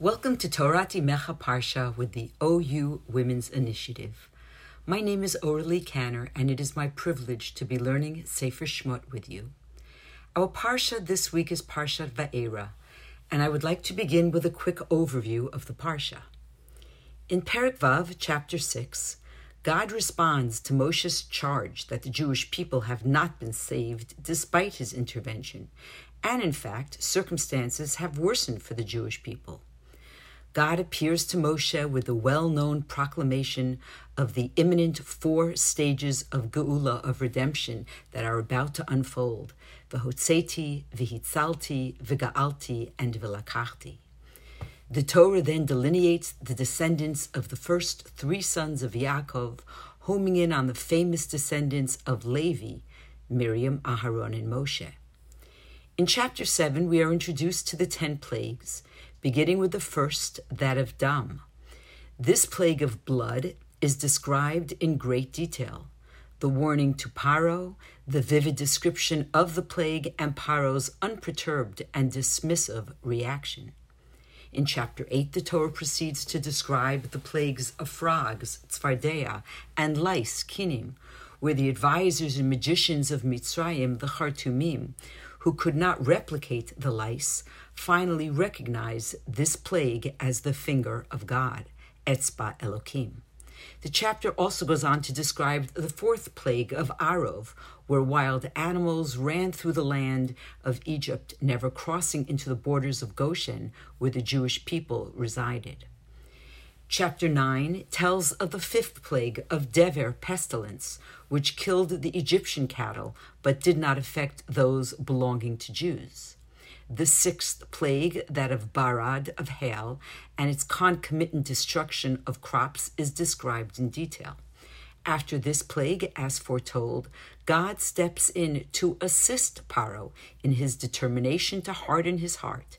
Welcome to Torah Mecha Parsha with the OU Women's Initiative. My name is Orly Canner, and it is my privilege to be learning Sefer Shmot with you. Our Parsha this week is Parsha Va'era, and I would like to begin with a quick overview of the Parsha. In Perek Vav, chapter 6, God responds to Moshe's charge that the Jewish people have not been saved despite his intervention, and in fact, circumstances have worsened for the Jewish people. God appears to Moshe with the well known proclamation of the imminent four stages of Geula, of redemption, that are about to unfold Vahotzeti, Vihitzalti, Viga'alti, and Vilakachti. The Torah then delineates the descendants of the first three sons of Yaakov, homing in on the famous descendants of Levi, Miriam, Aharon, and Moshe. In chapter 7, we are introduced to the ten plagues beginning with the first, that of Dam. This plague of blood is described in great detail. The warning to Paro, the vivid description of the plague, and Paro's unperturbed and dismissive reaction. In chapter 8, the Torah proceeds to describe the plagues of frogs, tzfardea, and lice, kinim, where the advisors and magicians of Mitzrayim, the Chartumim, who could not replicate the lice, finally recognize this plague as the finger of God, Etzba Elokim. The chapter also goes on to describe the fourth plague of Arov, where wild animals ran through the land of Egypt, never crossing into the borders of Goshen, where the Jewish people resided. Chapter 9 tells of the fifth plague of Dever pestilence, which killed the Egyptian cattle but did not affect those belonging to Jews. The sixth plague, that of Barad, of hail, and its concomitant destruction of crops, is described in detail. After this plague, as foretold, God steps in to assist Paro in his determination to harden his heart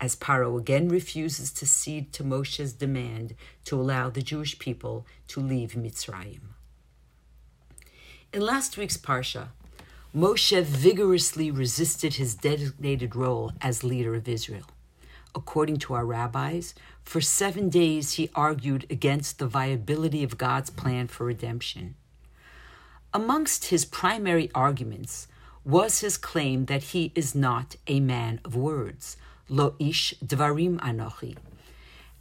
as Paro again refuses to cede to Moshe's demand to allow the Jewish people to leave Mitzrayim. In last week's Parsha, Moshe vigorously resisted his designated role as leader of Israel. According to our rabbis, for seven days he argued against the viability of God's plan for redemption. Amongst his primary arguments was his claim that he is not a man of words, lo ish dvarim anochi.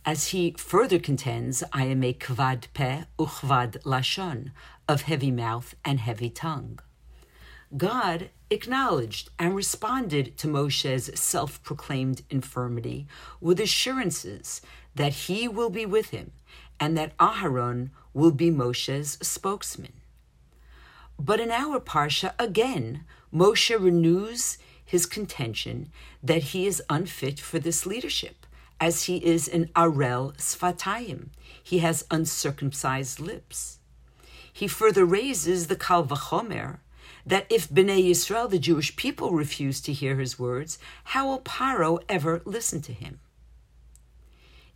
As he further contends, I am a kvad pe uchvad lashon, of heavy mouth and heavy tongue. God acknowledged and responded to Moshe's self proclaimed infirmity with assurances that he will be with him and that Aharon will be Moshe's spokesman. But in our Parsha, again, Moshe renews his contention that he is unfit for this leadership, as he is an arel sfatayim. He has uncircumcised lips. He further raises the kal vachomer that if Bnei Yisrael, the Jewish people, refuse to hear his words, how will Paro ever listen to him?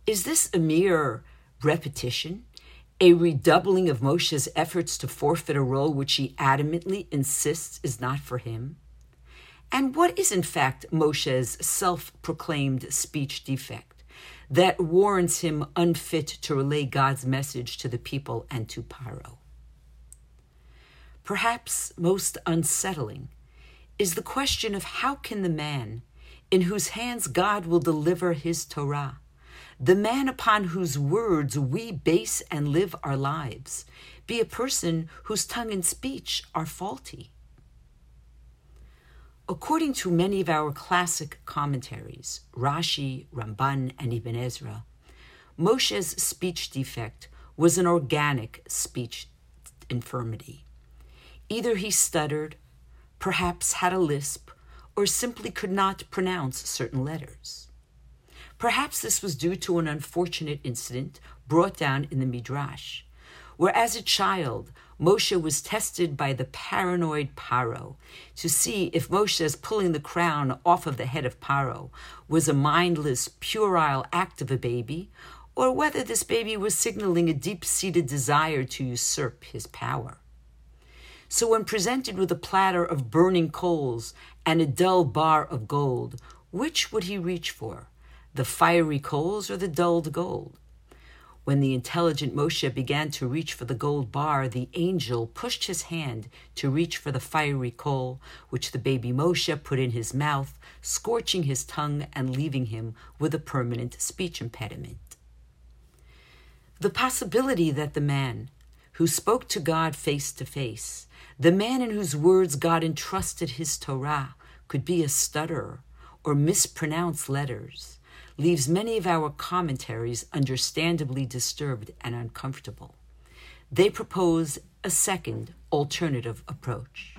Is this a mere repetition, a redoubling of Moshe's efforts to forfeit a role which he adamantly insists is not for him? And what is, in fact, Moshe's self proclaimed speech defect that warrants him unfit to relay God's message to the people and to Paro? Perhaps most unsettling is the question of how can the man in whose hands God will deliver his Torah, the man upon whose words we base and live our lives, be a person whose tongue and speech are faulty? According to many of our classic commentaries, Rashi, Ramban, and Ibn Ezra, Moshe's speech defect was an organic speech infirmity. Either he stuttered, perhaps had a lisp, or simply could not pronounce certain letters. Perhaps this was due to an unfortunate incident brought down in the Midrash, where as a child Moshe was tested by the paranoid Paro to see if Moshe's pulling the crown off of the head of Paro was a mindless, puerile act of a baby, or whether this baby was signaling a deep seated desire to usurp his power. So, when presented with a platter of burning coals and a dull bar of gold, which would he reach for? the fiery coals or the dulled gold. When the intelligent Moshe began to reach for the gold bar, the angel pushed his hand to reach for the fiery coal, which the baby Moshe put in his mouth, scorching his tongue and leaving him with a permanent speech impediment. The possibility that the man who spoke to God face to face, the man in whose words God entrusted his Torah, could be a stutterer or mispronounce letters leaves many of our commentaries understandably disturbed and uncomfortable. They propose a second alternative approach.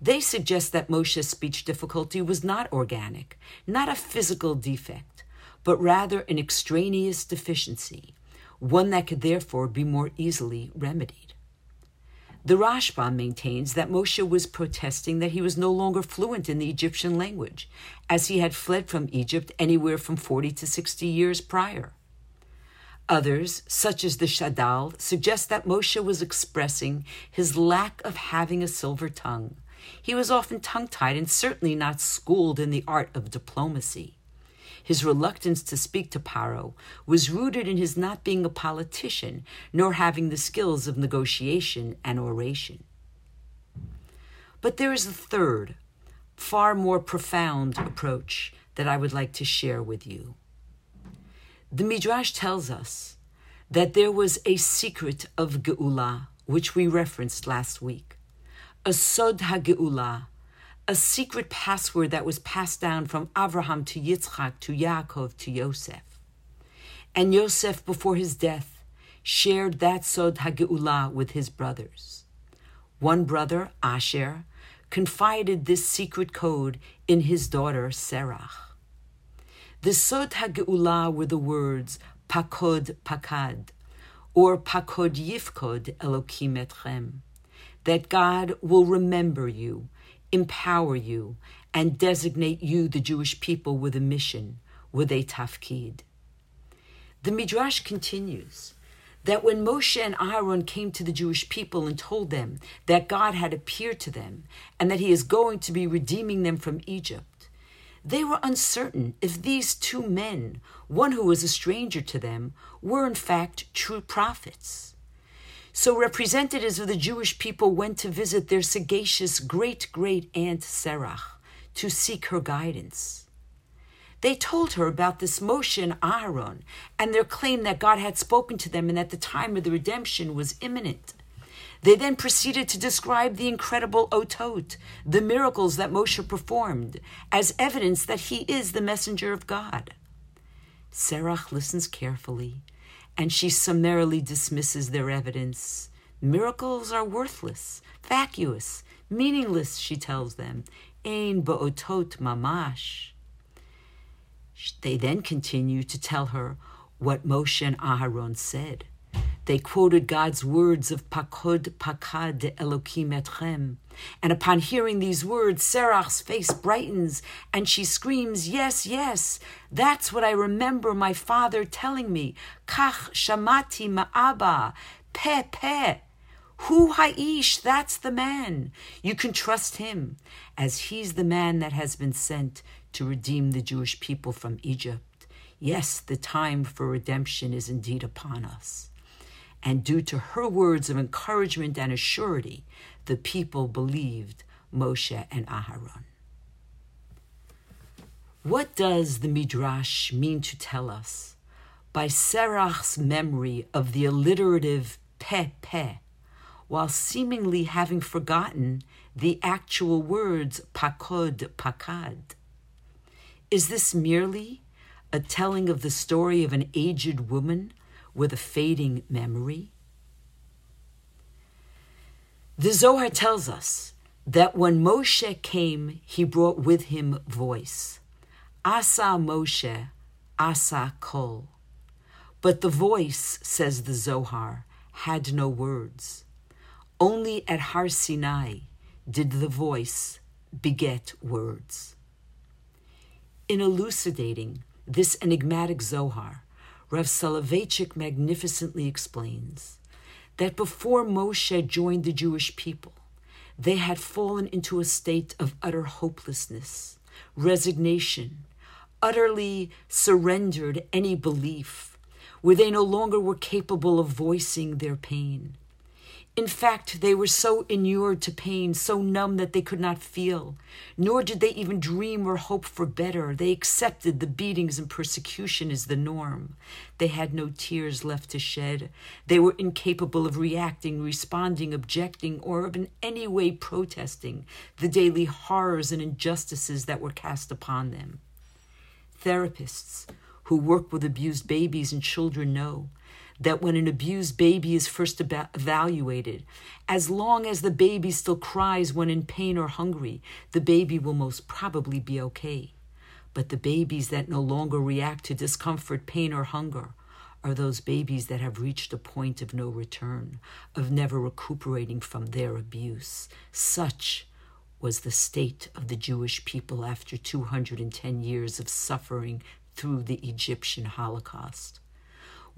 They suggest that Moshe's speech difficulty was not organic, not a physical defect, but rather an extraneous deficiency, one that could therefore be more easily remedied. The Rashbam maintains that Moshe was protesting that he was no longer fluent in the Egyptian language, as he had fled from Egypt anywhere from 40 to 60 years prior. Others, such as the Shadal, suggest that Moshe was expressing his lack of having a silver tongue. He was often tongue tied and certainly not schooled in the art of diplomacy. His reluctance to speak to Paro was rooted in his not being a politician nor having the skills of negotiation and oration. But there is a third, far more profound approach that I would like to share with you. The Midrash tells us that there was a secret of Geula, which we referenced last week, a Sod HaGeula, a secret password that was passed down from Avraham to Yitzchak to Yaakov to Yosef. And Yosef, before his death, shared that Sod HaGeula with his brothers. One brother, Asher, confided this secret code in his daughter, Serach. The Sod HaGeula were the words Pakod Pakad, or Pakod Yifkod Elokim Etchem, that God will remember you empower you, and designate you, the Jewish people, with a mission, with a tafkid. The Midrash continues that when Moshe and Aaron came to the Jewish people and told them that God had appeared to them and that he is going to be redeeming them from Egypt, they were uncertain if these two men, one who was a stranger to them, were in fact true prophets. So representatives of the Jewish people went to visit their sagacious great great aunt Serach to seek her guidance. They told her about this Moshe and Aaron and their claim that God had spoken to them and that the time of the redemption was imminent. They then proceeded to describe the incredible otot, the miracles that Moshe performed, as evidence that he is the messenger of God. Serach listens carefully and she summarily dismisses their evidence. Miracles are worthless, vacuous, meaningless, she tells them. Ein ba'otot mamash. They then continue to tell her what Moshe and Aharon said. They quoted God's words of Pakod Pakad Elokim etchem. And upon hearing these words, Serach's face brightens and she screams, Yes, yes, that's what I remember my father telling me. Kach shamati ma'aba, pe pe. Hu ha'ish, that's the man. You can trust him, as he's the man that has been sent to redeem the Jewish people from Egypt. Yes, the time for redemption is indeed upon us and due to her words of encouragement and assurity, the people believed Moshe and Aharon. What does the Midrash mean to tell us by Serach's memory of the alliterative pe pe, while seemingly having forgotten the actual words pakod pakad? Is this merely a telling of the story of an aged woman with a fading memory? The Zohar tells us that when Moshe came, he brought with him voice. Asa Moshe, Asa Kol. But the voice, says the Zohar, had no words. Only at Har Sinai did the voice beget words. In elucidating this enigmatic Zohar, Rav Soloveitchik magnificently explains that before Moshe joined the Jewish people, they had fallen into a state of utter hopelessness, resignation, utterly surrendered any belief, where they no longer were capable of voicing their pain. In fact, they were so inured to pain, so numb that they could not feel, nor did they even dream or hope for better. They accepted the beatings and persecution as the norm. They had no tears left to shed. They were incapable of reacting, responding, objecting, or of in any way protesting the daily horrors and injustices that were cast upon them. Therapists who work with abused babies and children know that when an abused baby is first evaluated, as long as the baby still cries when in pain or hungry, the baby will most probably be okay. But the babies that no longer react to discomfort, pain, or hunger are those babies that have reached a point of no return, of never recuperating from their abuse. Such was the state of the Jewish people after 210 years of suffering through the Egyptian Holocaust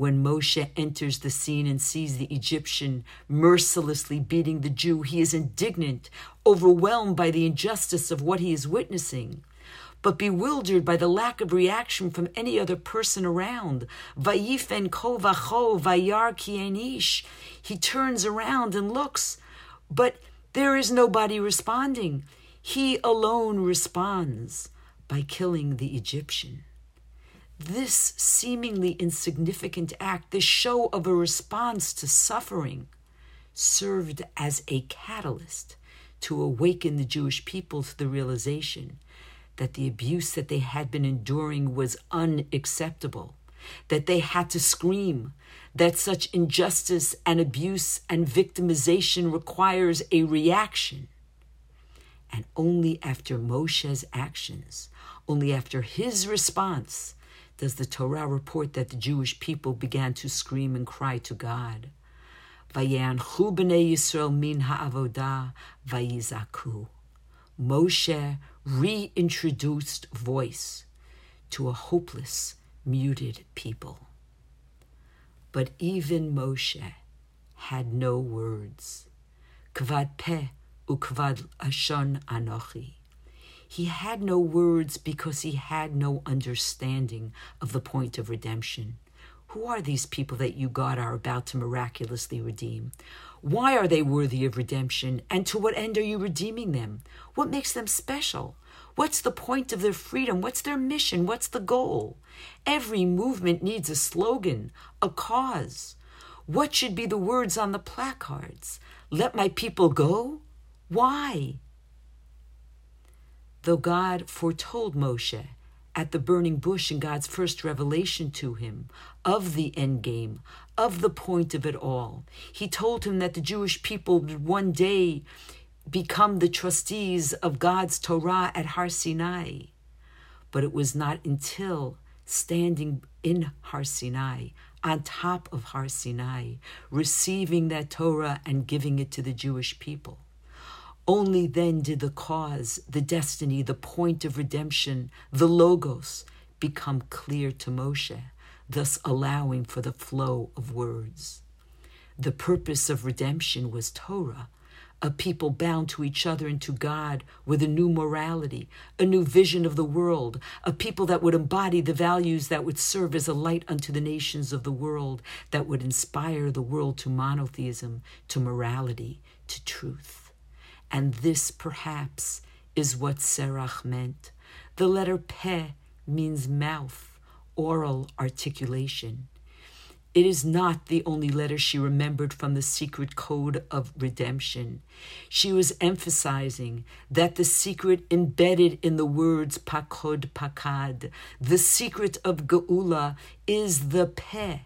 when Moshe enters the scene and sees the Egyptian mercilessly beating the Jew, he is indignant, overwhelmed by the injustice of what he is witnessing, but bewildered by the lack of reaction from any other person around. Vayifen kovacho vayar kienish. He turns around and looks, but there is nobody responding. He alone responds by killing the Egyptian. This seemingly insignificant act, this show of a response to suffering, served as a catalyst to awaken the Jewish people to the realization that the abuse that they had been enduring was unacceptable, that they had to scream, that such injustice and abuse and victimization requires a reaction. And only after Moshe's actions, only after his response, does the Torah report that the Jewish people began to scream and cry to God. Vayanchu b'nei Yisrael min ha'avodah vayizaku. Moshe reintroduced voice to a hopeless, muted people. But even Moshe had no words. Kvad peh ukvad lashon anochi. He had no words because he had no understanding of the point of redemption. Who are these people that you, God, are about to miraculously redeem? Why are they worthy of redemption? And to what end are you redeeming them? What makes them special? What's the point of their freedom? What's their mission? What's the goal? Every movement needs a slogan, a cause. What should be the words on the placards? Let my people go? Why? Though God foretold Moshe at the burning bush in God's first revelation to him of the end game, of the point of it all, he told him that the Jewish people would one day become the trustees of God's Torah at Har Sinai. But it was not until standing in Har Sinai, on top of Har Sinai, receiving that Torah and giving it to the Jewish people only then did the cause, the destiny, the point of redemption, the logos become clear to Moshe, thus allowing for the flow of words. The purpose of redemption was Torah, a people bound to each other and to God with a new morality, a new vision of the world, a people that would embody the values that would serve as a light unto the nations of the world, that would inspire the world to monotheism, to morality, to truth. And this perhaps is what Serach meant. The letter Peh means mouth, oral articulation. It is not the only letter she remembered from the secret code of redemption. She was emphasizing that the secret embedded in the words pakod pakad, the secret of Geula, is the peh.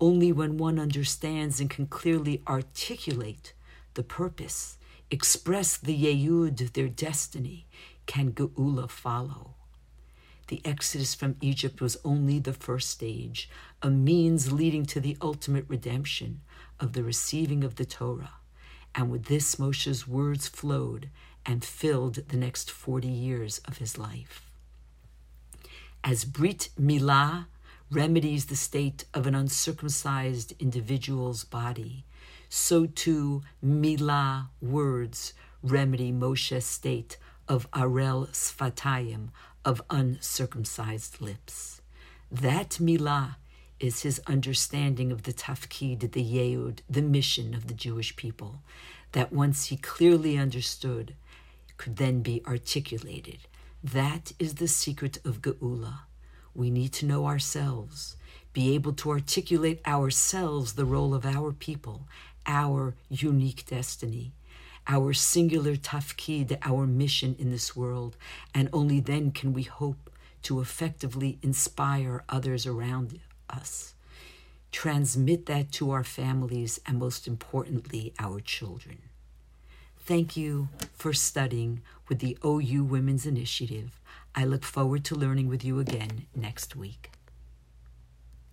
Only when one understands and can clearly articulate the purpose express the Yehud, their destiny, can Geula follow. The exodus from Egypt was only the first stage, a means leading to the ultimate redemption of the receiving of the Torah. And with this, Moshe's words flowed and filled the next 40 years of his life. As Brit Milah remedies the state of an uncircumcised individual's body, so too Milah words remedy Moshe's state of Arel Sfatayim, of uncircumcised lips. That milah is his understanding of the tafkid, the yehud, the mission of the Jewish people, that once he clearly understood, could then be articulated. That is the secret of Geula. We need to know ourselves, be able to articulate ourselves the role of our people, our unique destiny, our singular tafkid, our mission in this world, and only then can we hope to effectively inspire others around us. Transmit that to our families and, most importantly, our children. Thank you for studying with the OU Women's Initiative. I look forward to learning with you again next week.